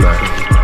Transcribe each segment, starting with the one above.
rag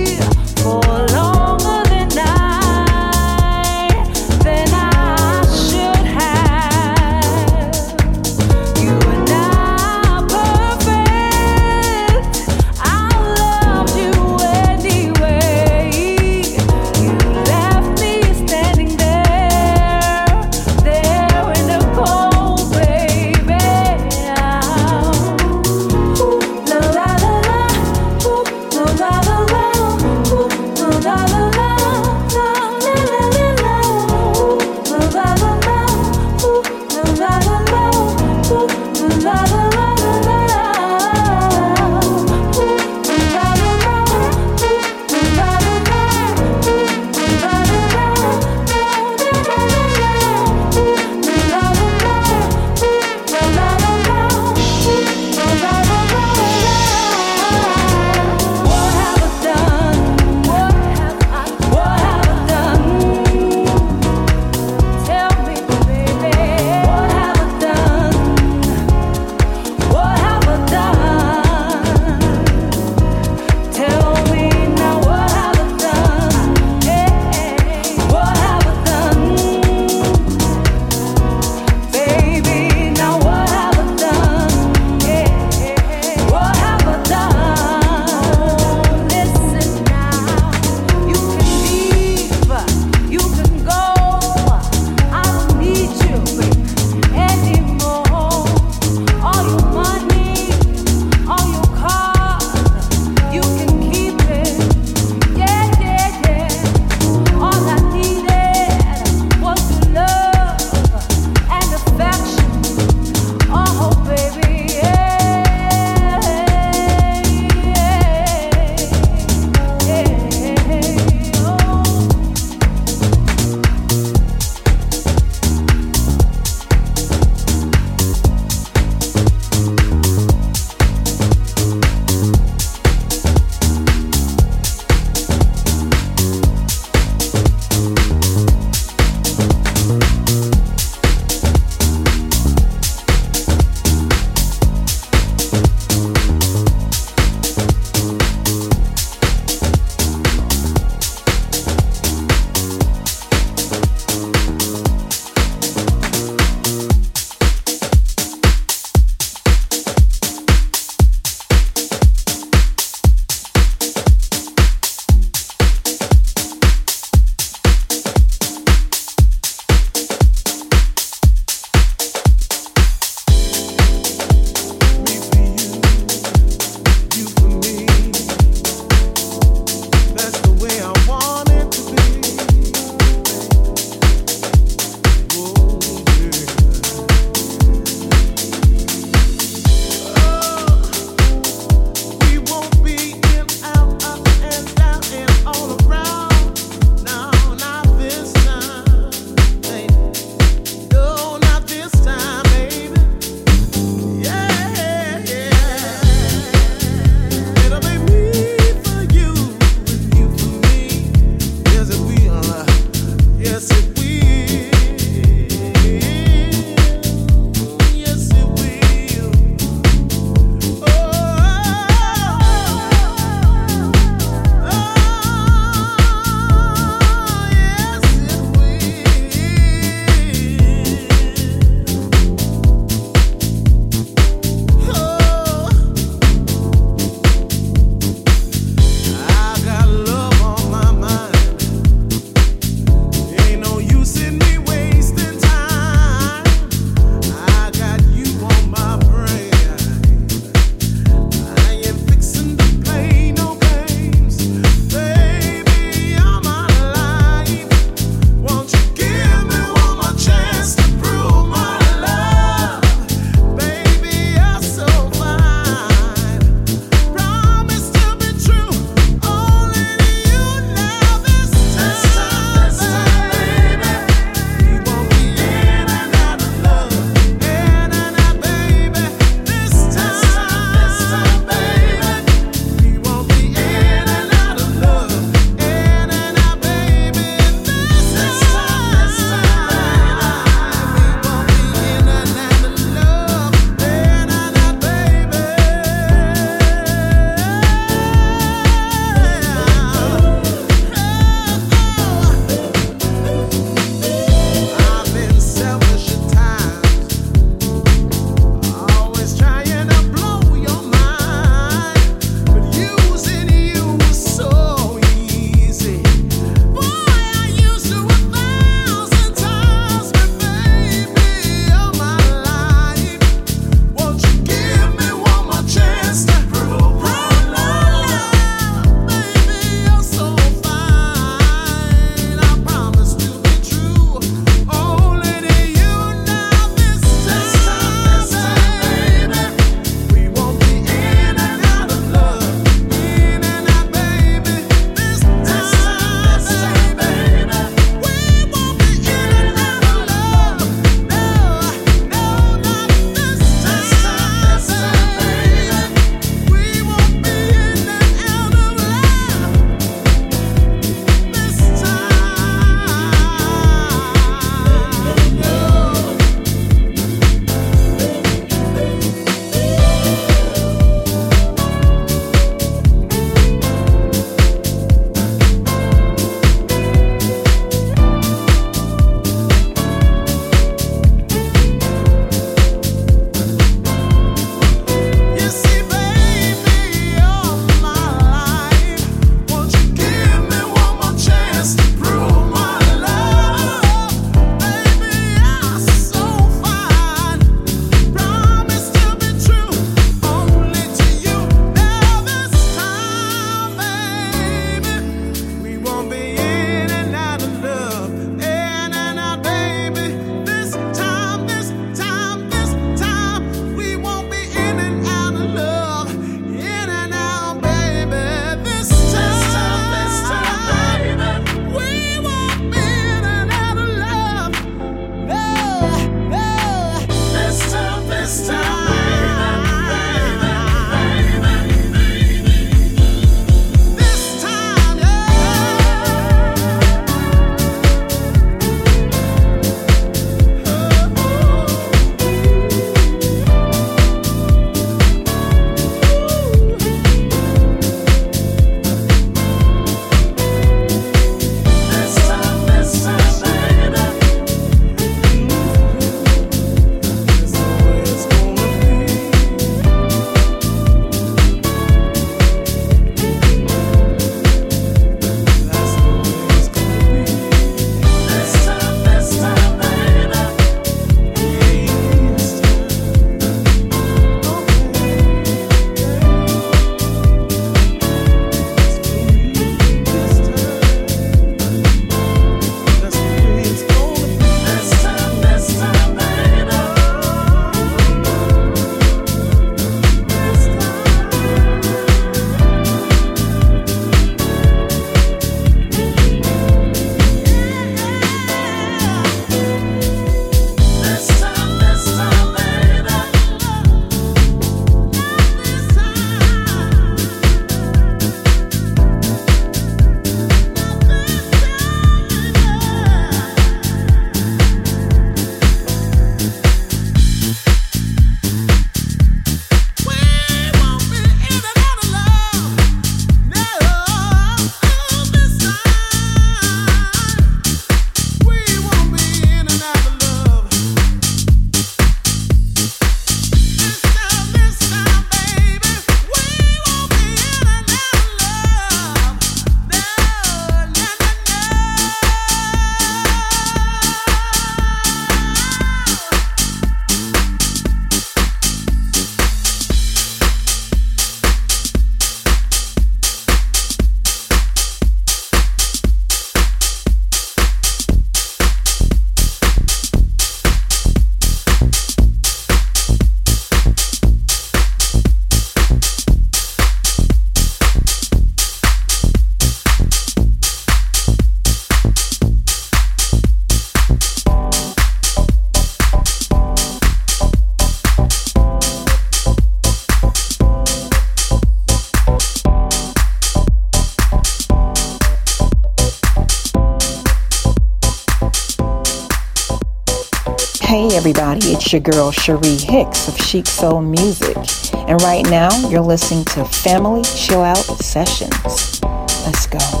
your girl Sharee Hicks of Chic Soul Music, and right now you're listening to Family Chill Out Sessions. Let's go.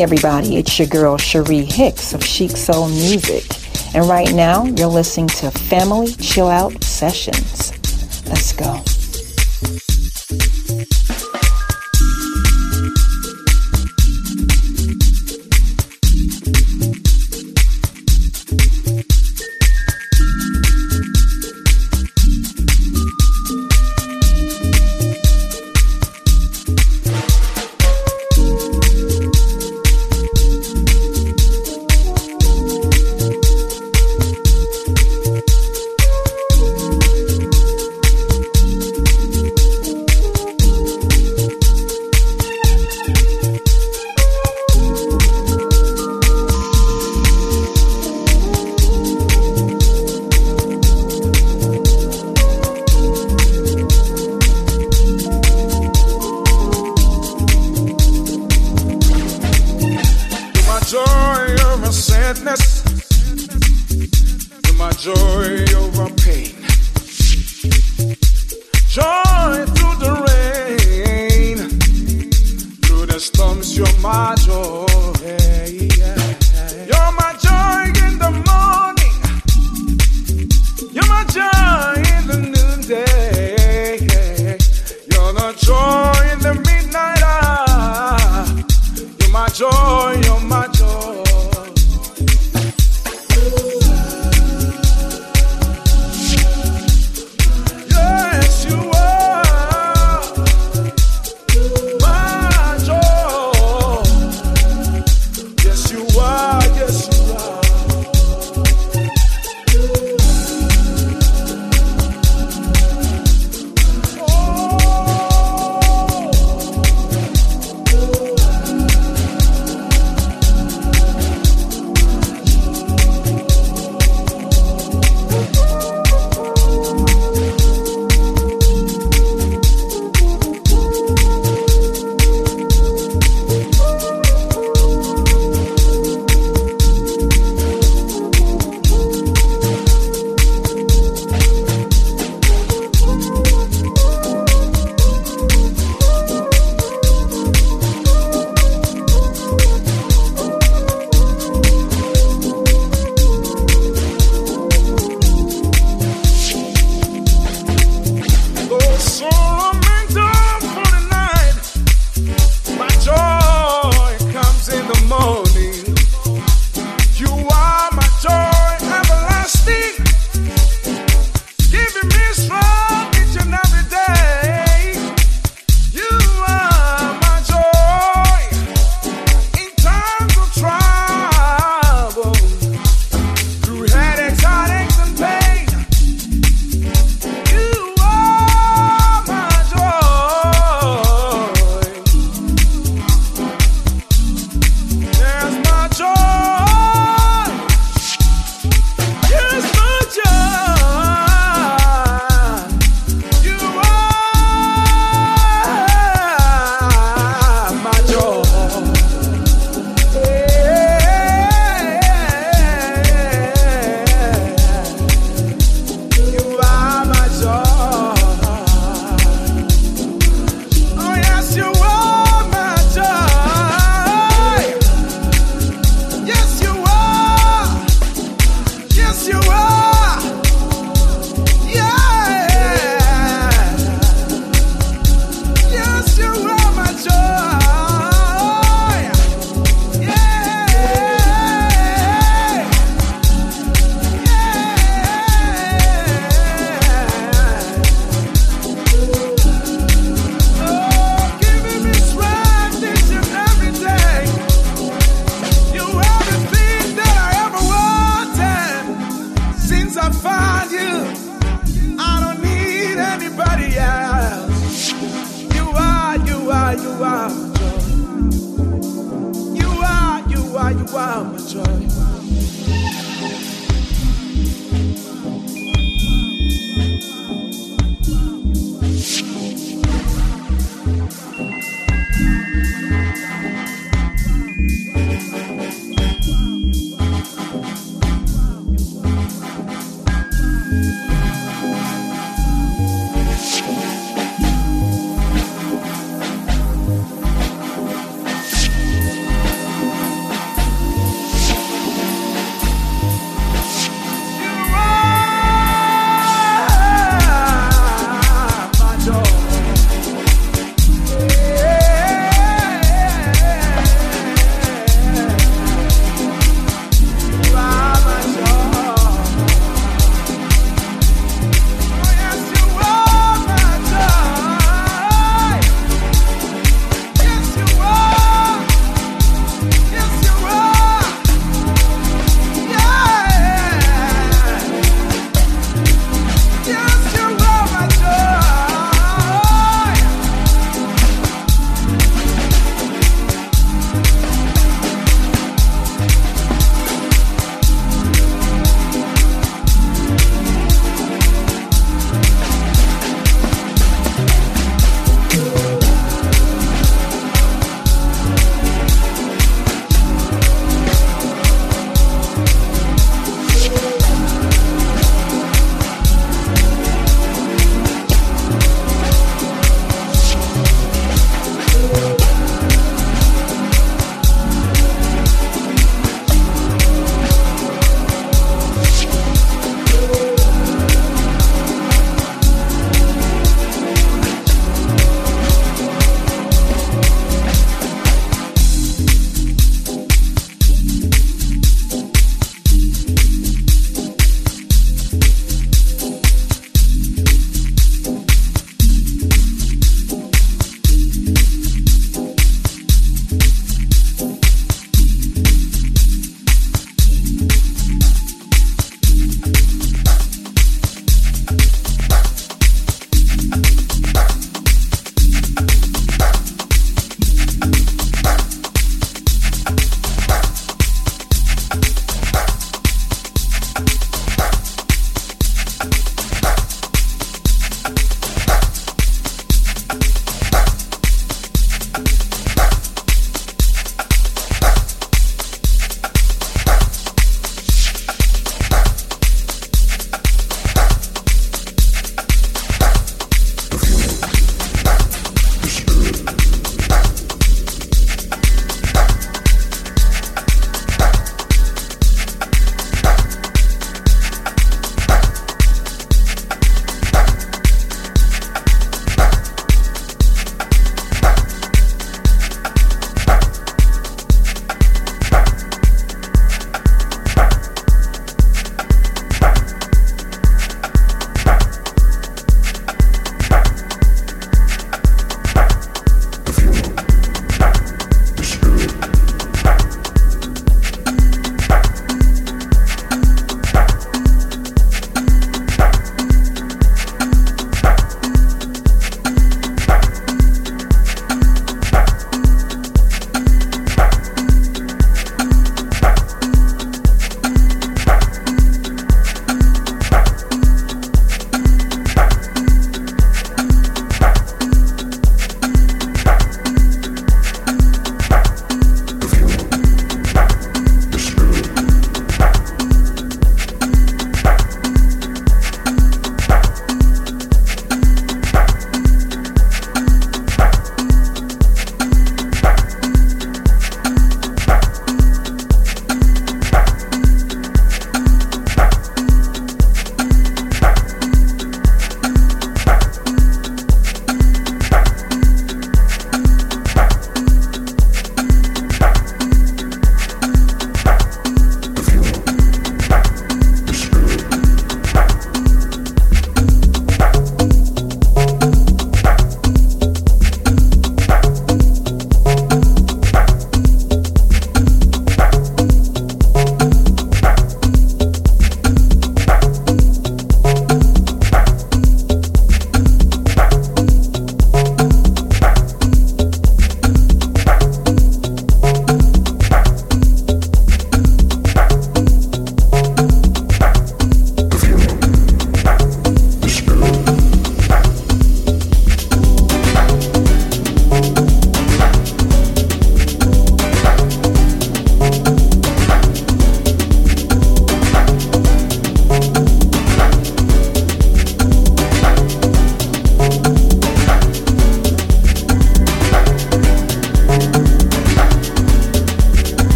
Everybody, it's your girl Sharee Hicks of Chic Soul Music. And right now, you're listening to Family Chill Out Sessions. Let's go.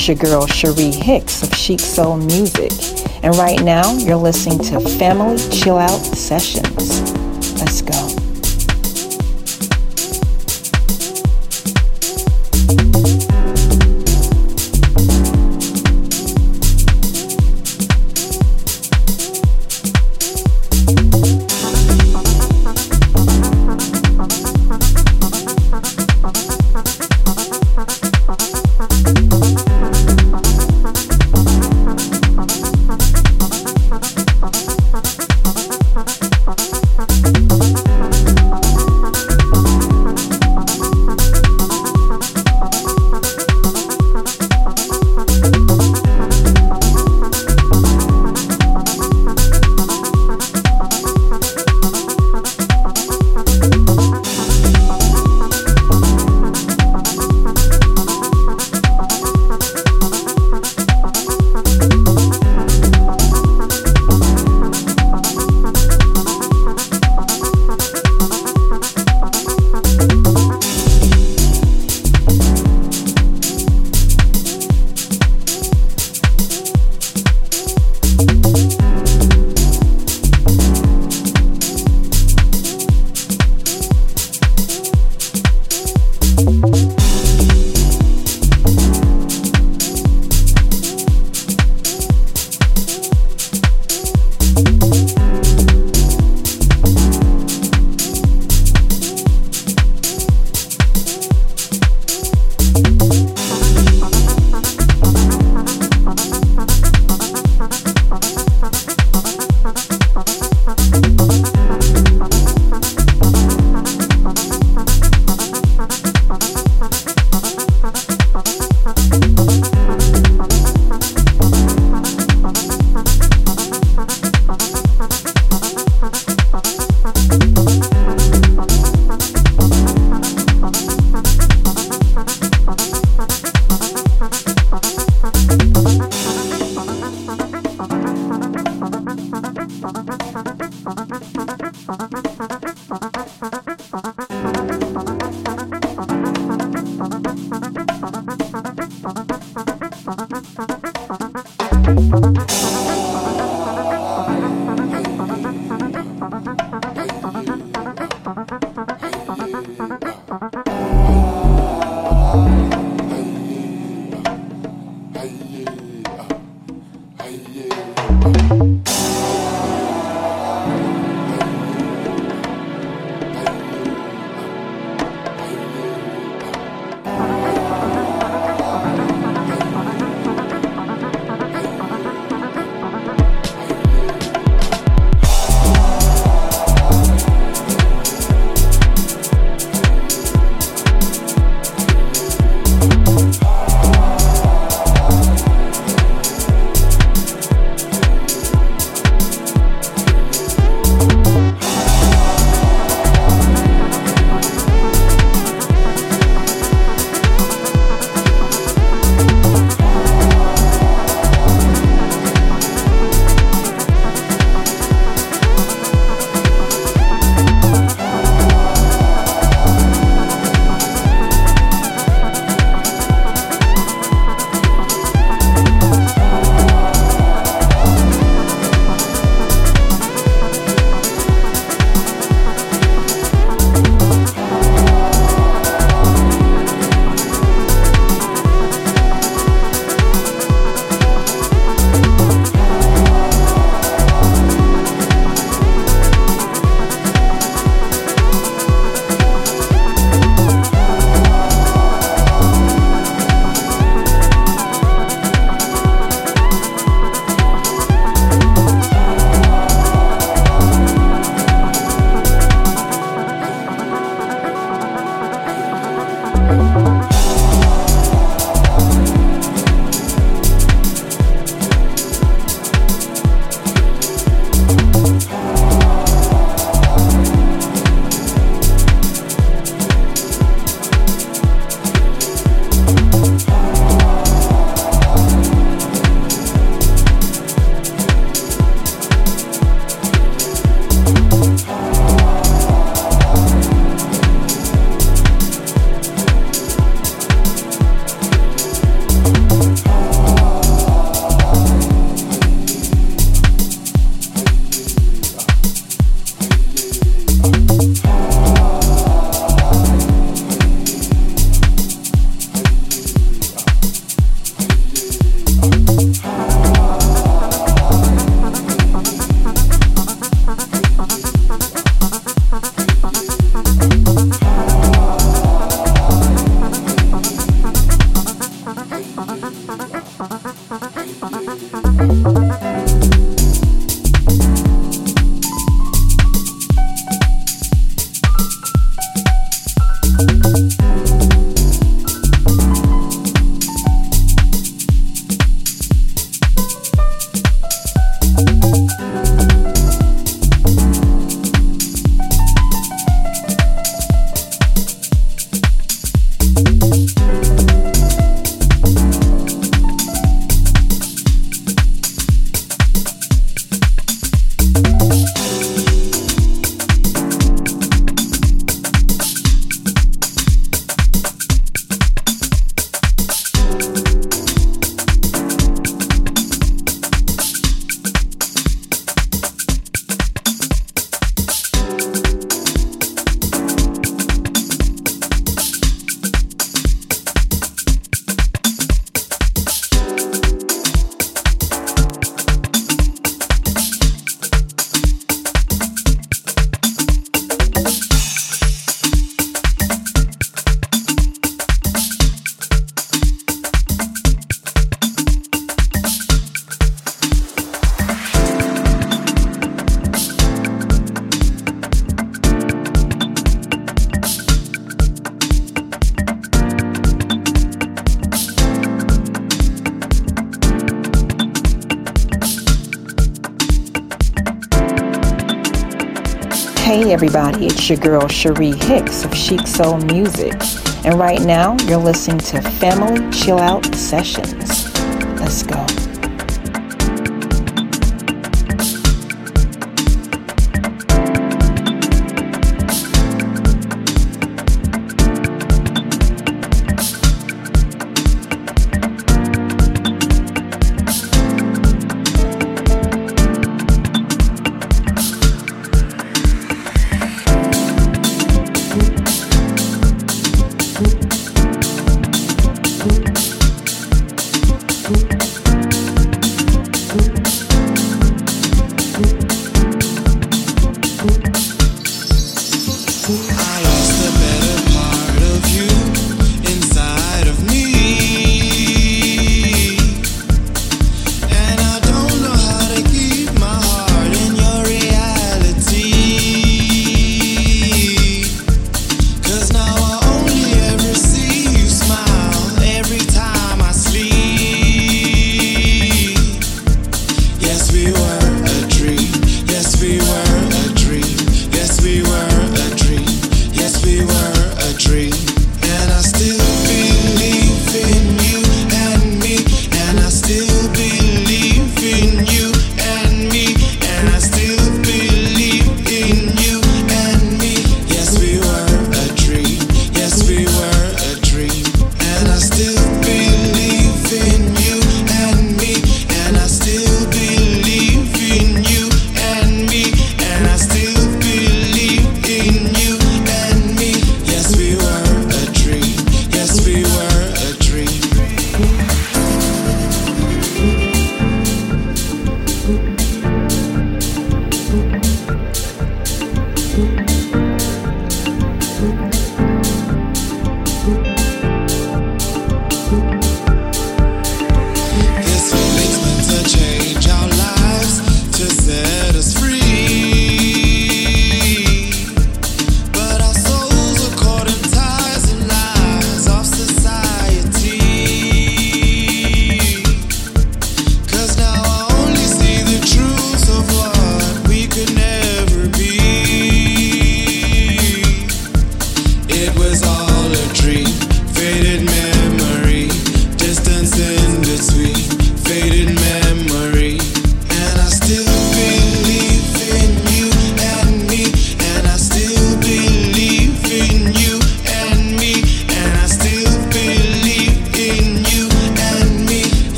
It's your girl Sharee Hicks of Chic Soul Music. And right now, you're listening to Family Chill Out Sessions. Let's go. Hey everybody, it's your girl Sharee Hicks of Chic Soul Music, and right now you're listening to Family Chill Out Sessions. Let's go.